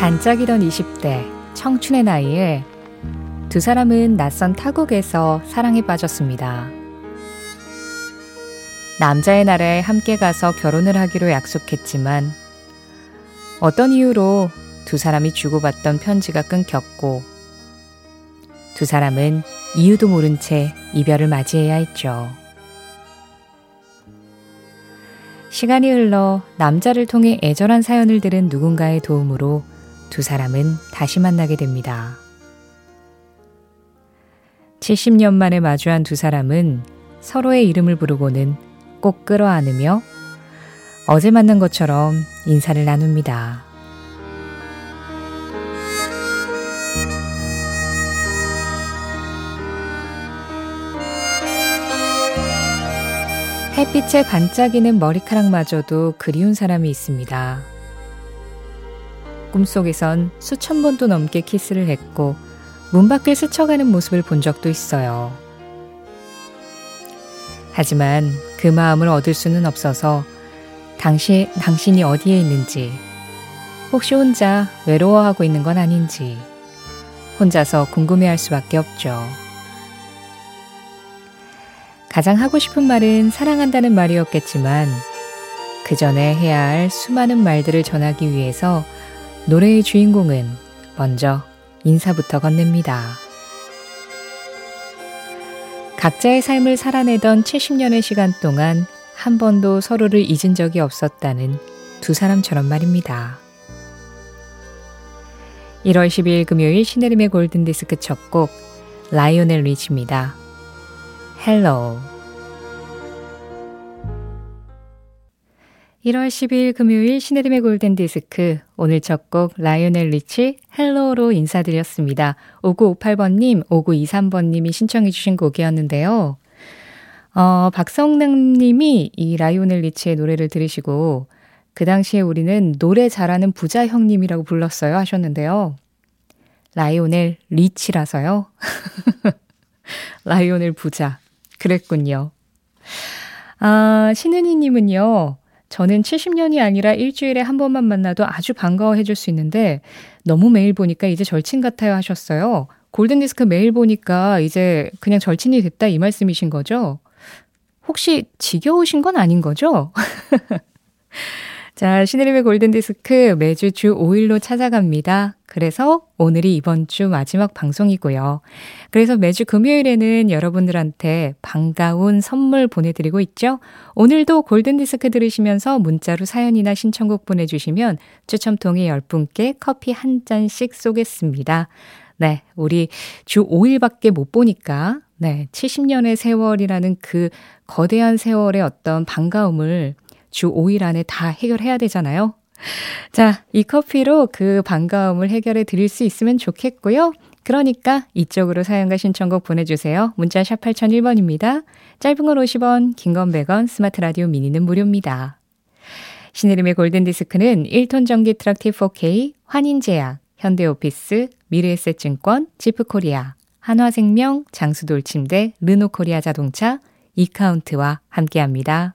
반짝이던 20대 청춘의 나이에 두 사람은 낯선 타국에서 사랑에 빠졌습니다. 남자의 나라에 함께 가서 결혼을 하기로 약속했지만 어떤 이유로 두 사람이 주고받던 편지가 끊겼고 두 사람은 이유도 모른 채 이별을 맞이해야 했죠. 시간이 흘러 남자를 통해 애절한 사연을 들은 누군가의 도움으로 두 사람은 다시 만나게 됩니다. 70년 만에 마주한 두 사람은 서로의 이름을 부르고는 꼭 끌어안으며 어제 만난 것처럼 인사를 나눕니다. 햇빛에 반짝이는 머리카락마저도 그리운 사람이 있습니다. 꿈속에선 수천 번도 넘게 키스를 했고 문 밖을 스쳐가는 모습을 본 적도 있어요. 하지만 그 마음을 얻을 수는 없어서 당시, 당신이 어디에 있는지, 혹시 혼자 외로워하고 있는 건 아닌지, 혼자서 궁금해할 수밖에 없죠. 가장 하고 싶은 말은 사랑한다는 말이었겠지만, 그 전에 해야 할 수많은 말들을 전하기 위해서 노래의 주인공은 먼저 인사부터 건넵니다. 각자의 삶을 살아내던 70년의 시간 동안 한 번도 서로를 잊은 적이 없었다는 두 사람처럼 말입니다. 1월 12일 금요일 신혜림의 골든디스크 첫 곡 라이오넬 리치입니다. Hello 1월 12일 금요일 신혜림의 골든 디스크 오늘 첫 곡 라이오넬 리치 Hello로 인사드렸습니다. 5958번님, 5923번님이 신청해 주신 곡이었는데요. 어, 박성남 님이 이 라이오넬 리치의 노래를 들으시고 그 당시에 우리는 노래 잘하는 부자 형님이라고 불렀어요 하셨는데요. 라이오넬 리치라서요. 라이오넬 부자. 그랬군요. 아, 신은희 님은요. 저는 70년이 아니라 일주일에 한 번만 만나도 아주 반가워해 줄 수 있는데 너무 매일 보니까 이제 절친 같아요 하셨어요. 골든디스크 매일 보니까 이제 그냥 절친이 됐다 이 말씀이신 거죠? 혹시 지겨우신 건 아닌 거죠? 자, 신혜림의 골든디스크 매주 주 5일로 찾아갑니다. 그래서 오늘이 이번 주 마지막 방송이고요. 그래서 매주 금요일에는 여러분들한테 반가운 선물 보내드리고 있죠. 오늘도 골든디스크 들으시면서 문자로 사연이나 신청곡 보내주시면 추첨 통해 10분께 커피 한 잔씩 쏘겠습니다. 네, 우리 주 5일밖에 못 보니까, 네, 70년의 세월이라는 그 거대한 세월의 어떤 반가움을 주 5일 안에 다 해결해야 되잖아요. 자, 이 커피로 그 반가움을 해결해 드릴 수 있으면 좋겠고요. 그러니까 이쪽으로 사연과 신청곡 보내주세요. 문자 샵 8001번입니다. 짧은 건 50원, 긴 건 100원, 스마트 라디오 미니는 무료입니다. 신혜림의 골든디스크는 1톤 전기 트럭 T4K, 환인제약, 현대오피스, 미래에셋증권, 지프코리아, 한화생명, 장수돌침대, 르노코리아 자동차, 이카운트와 함께합니다.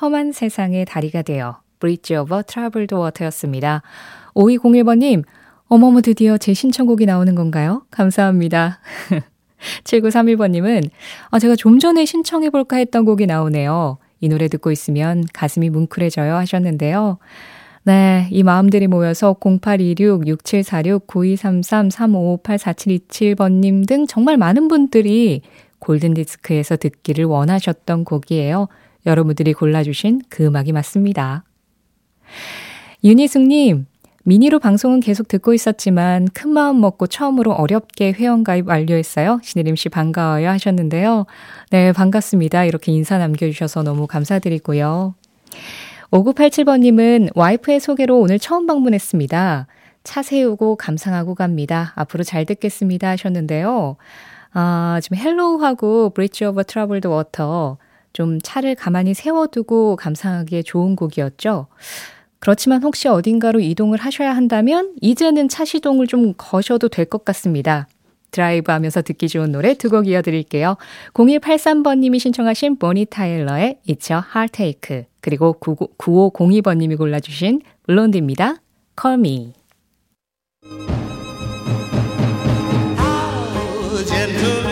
험한 세상의 다리가 되어 Bridge Over Troubled Water였습니다. 5201번님, 어머머 드디어 제 신청곡이 나오는 건가요? 감사합니다. 7931번님은 아, 제가 좀 전에 신청해볼까 했던 곡이 나오네요. 이 노래 듣고 있으면 가슴이 뭉클해져요 하셨는데요. 네, 이 마음들이 모여서 0826-6746-9233-3558-4727번님 등 정말 많은 분들이 골든디스크에서 듣기를 원하셨던 곡이에요. 여러분들이 골라주신 그 음악이 맞습니다. 윤희숙님, 미니로 방송은 계속 듣고 있었지만 큰 마음 먹고 처음으로 어렵게 회원가입 완료했어요. 신혜림 씨 반가워요 하셨는데요. 네, 반갑습니다. 이렇게 인사 남겨주셔서 너무 감사드리고요. 5987번님은 와이프의 소개로 오늘 처음 방문했습니다. 차 세우고 감상하고 갑니다. 앞으로 잘 듣겠습니다 하셨는데요. 아, 지금 Hello하고 Bridge Over Troubled Water 좀 차를 가만히 세워두고 감상하기에 좋은 곡이었죠. 그렇지만 혹시 어딘가로 이동을 하셔야 한다면 이제는 차 시동을 좀 거셔도 될 것 같습니다. 드라이브 하면서 듣기 좋은 노래 두 곡 이어드릴게요. 0183번님이 신청하신 보니 타일러의 It's a Heartache 그리고 9502번님이 골라주신 블론디입니다. Call Me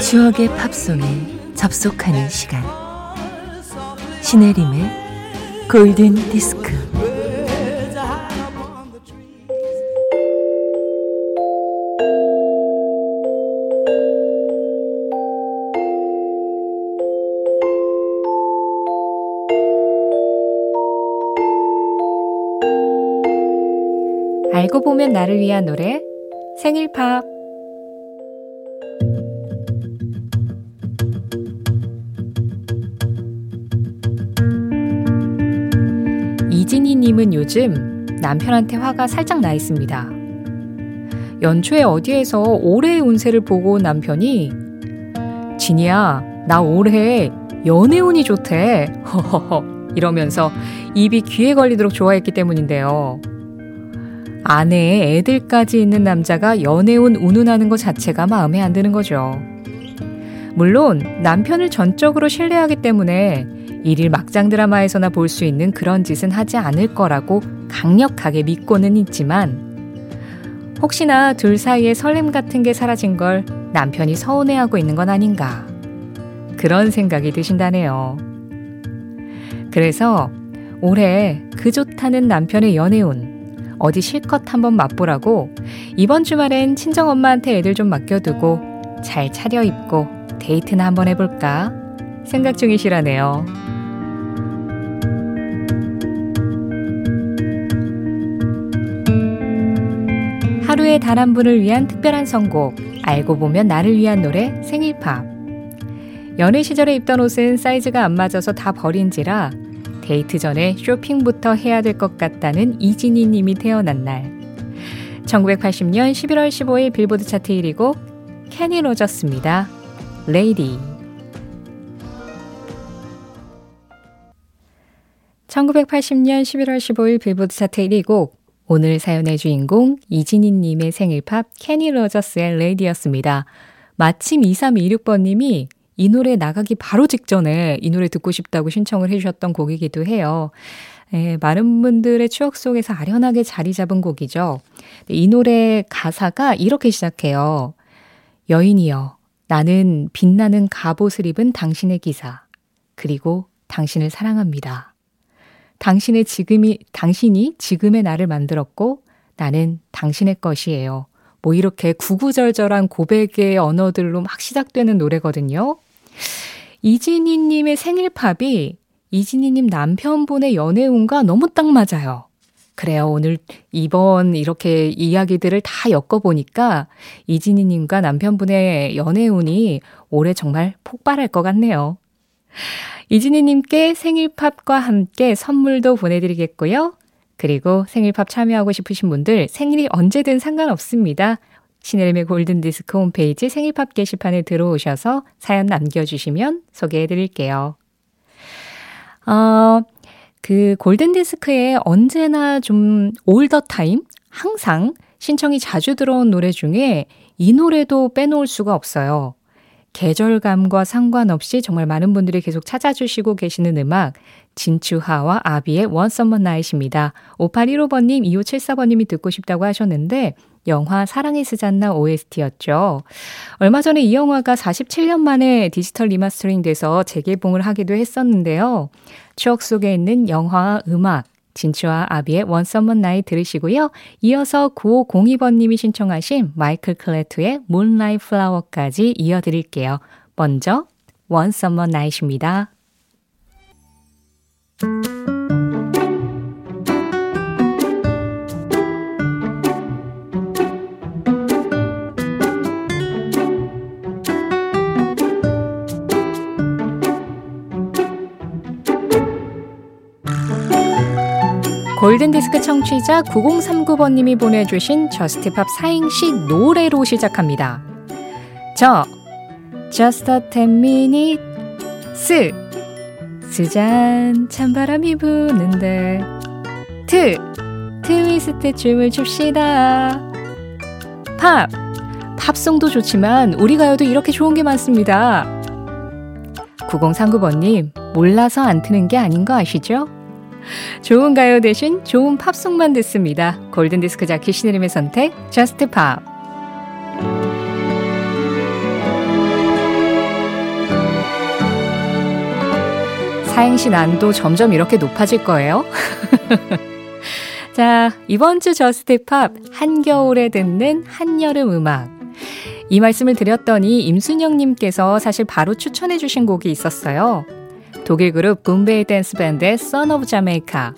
추억의 팝송에 접속하는 시간 신혜림의 골든 디스크. 알고 보면 나를 위한 노래 생일 팝 이진희님은 요즘 남편한테 화가 살짝 나 있습니다. 연초에 어디에서 올해의 운세를 보고 온 남편이 진이야 나 올해 연애운이 좋대 허허허 이러면서 입이 귀에 걸리도록 좋아했기 때문인데요. 아내에 애들까지 있는 남자가 연애운 운운하는 것 자체가 마음에 안 드는 거죠. 물론 남편을 전적으로 신뢰하기 때문에 일일 막장 드라마에서나 볼 수 있는 그런 짓은 하지 않을 거라고 강력하게 믿고는 있지만 혹시나 둘 사이에 설렘 같은 게 사라진 걸 남편이 서운해하고 있는 건 아닌가 그런 생각이 드신다네요. 그래서 올해 그 좋다는 남편의 연애운 어디 실컷 한번 맛보라고 이번 주말엔 친정 엄마한테 애들 좀 맡겨두고 잘 차려입고 데이트나 한번 해볼까 생각 중이시라네요. 하루에 단 한 분을 위한 특별한 선곡 알고 보면 나를 위한 노래 생일팝 연애 시절에 입던 옷은 사이즈가 안 맞아서 다 버린지라 데이트 전에 쇼핑부터 해야 될 것 같다는 이진희 님이 태어난 날. 1980년 11월 15일 빌보드 차트 1위곡 케니 로저스입니다. Lady. 1980년 11월 15일 빌보드 차트 1위 곡 오늘 사연의 주인공 이진희 님의 생일팝 케니 로저스의 Lady였습니다. 마침 2326번님이 이 노래 나가기 바로 직전에 이 노래 듣고 싶다고 신청을 해주셨던 곡이기도 해요. 예, 많은 분들의 추억 속에서 아련하게 자리 잡은 곡이죠. 이 노래 가사가 이렇게 시작해요. 여인이여, 나는 빛나는 갑옷을 입은 당신의 기사, 그리고 당신을 사랑합니다. 당신의 지금이, 당신이 지금의 나를 만들었고, 나는 당신의 것이에요. 뭐 이렇게 구구절절한 고백의 언어들로 막 시작되는 노래거든요. 이진희님의 생일팝이 이진희님 남편분의 연애운과 너무 딱 맞아요. 그래요. 오늘 이번 이렇게 이야기들을 다 엮어보니까 이진희님과 남편분의 연애운이 올해 정말 폭발할 것 같네요. 이진희님께 생일팝과 함께 선물도 보내드리겠고요. 그리고 생일팝 참여하고 싶으신 분들 생일이 언제든 상관없습니다. 신혜림의 골든디스크 홈페이지 생일팝 게시판에 들어오셔서 사연 남겨주시면 소개해 드릴게요. 어, 그 골든디스크에 언제나 좀 올더 타임? 항상 신청이 자주 들어온 노래 중에 이 노래도 빼놓을 수가 없어요. 계절감과 상관없이 정말 많은 분들이 계속 찾아주시고 계시는 음악 진추하와 아비의 One Summer Night입니다. 5815번님, 2574번님이 듣고 싶다고 하셨는데 영화 사랑의 스잔나 OST였죠. 얼마 전에 이 영화가 47년 만에 디지털 리마스터링 돼서 재개봉을 하기도 했었는데요. 추억 속에 있는 영화 음악 진추하와 아비의 One Summer Night 들으시고요. 이어서 9502번님이 신청하신 마이클 크레투의 Moonlight Flower까지 이어드릴게요. 먼저 One Summer Night입니다. 골든디스크 청취자 9039번님이 보내주신 저스티팝 사행시 노래로 시작합니다. 저, just a ten minute, 스, 스잔 찬바람이 부는데, 트, 트위스트 춤을 춥시다. 팝, 팝송도 좋지만 우리 가요도 이렇게 좋은 게 많습니다. 9039번님, 몰라서 안 트는 게 아닌 거 아시죠? 좋은 가요 대신 좋은 팝송만 듣습니다. 골든디스크 자키 신혜림의 선택, Just Pop. 사행시 난도 점점 이렇게 높아질 거예요. 자, 이번 주 Just Pop, 한겨울에 듣는 한여름 음악. 이 말씀을 드렸더니 임순영님께서 사실 바로 추천해 주신 곡이 있었어요. 독일 그룹 굼베이 댄스 밴드의 Sun of Jamaica,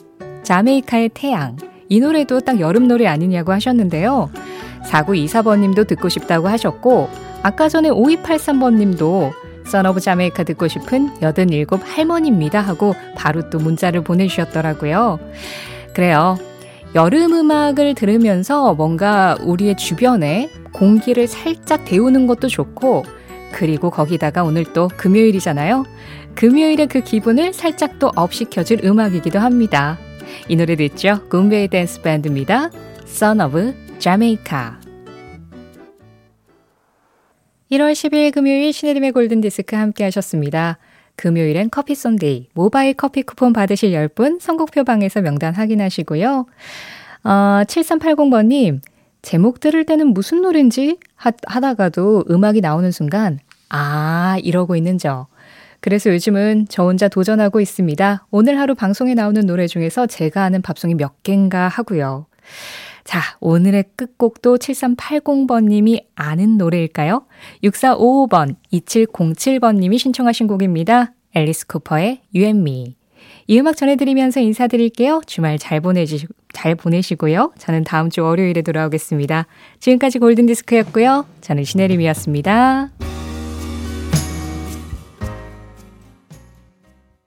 자메이카의 태양. 이 노래도 딱 여름 노래 아니냐고 하셨는데요. 4924번 님도 듣고 싶다고 하셨고, 아까 전에 5283번 님도 Son of Jamaica 듣고 싶은 87 할머니입니다 하고 바로 또 문자를 보내주셨더라고요. 그래요. 여름 음악을 들으면서 뭔가 우리의 주변에 공기를 살짝 데우는 것도 좋고, 그리고 거기다가 오늘 또 금요일이잖아요. 금요일의 그 기분을 살짝 또 업시켜줄 음악이기도 합니다. 이 노래 듣죠? 굼베이 댄스 밴드입니다. Son of Jamaica. 1월 10일 금요일 신혜림의 골든디스크 함께 하셨습니다. 금요일엔 커피 쏜데이 모바일 커피 쿠폰 받으실 10분 선곡표 방에서 명단 확인하시고요. 어, 7380번님 제목 들을 때는 무슨 노래인지 하, 하다가도 음악이 나오는 순간 아 이러고 있는 저 그래서 요즘은 저 혼자 도전하고 있습니다. 오늘 하루 방송에 나오는 노래 중에서 제가 아는 팝송이 몇 개인가 하고요. 자, 오늘의 끝곡도 7380번님이 아는 노래일까요? 6455번, 2707번님이 신청하신 곡입니다. 앨리스 쿠퍼의 You and Me. 이 음악 전해드리면서 인사드릴게요. 주말 잘 보내시, 잘 보내시고요. 저는 다음 주 월요일에 돌아오겠습니다. 지금까지 골든디스크였고요. 저는 신혜림이었습니다.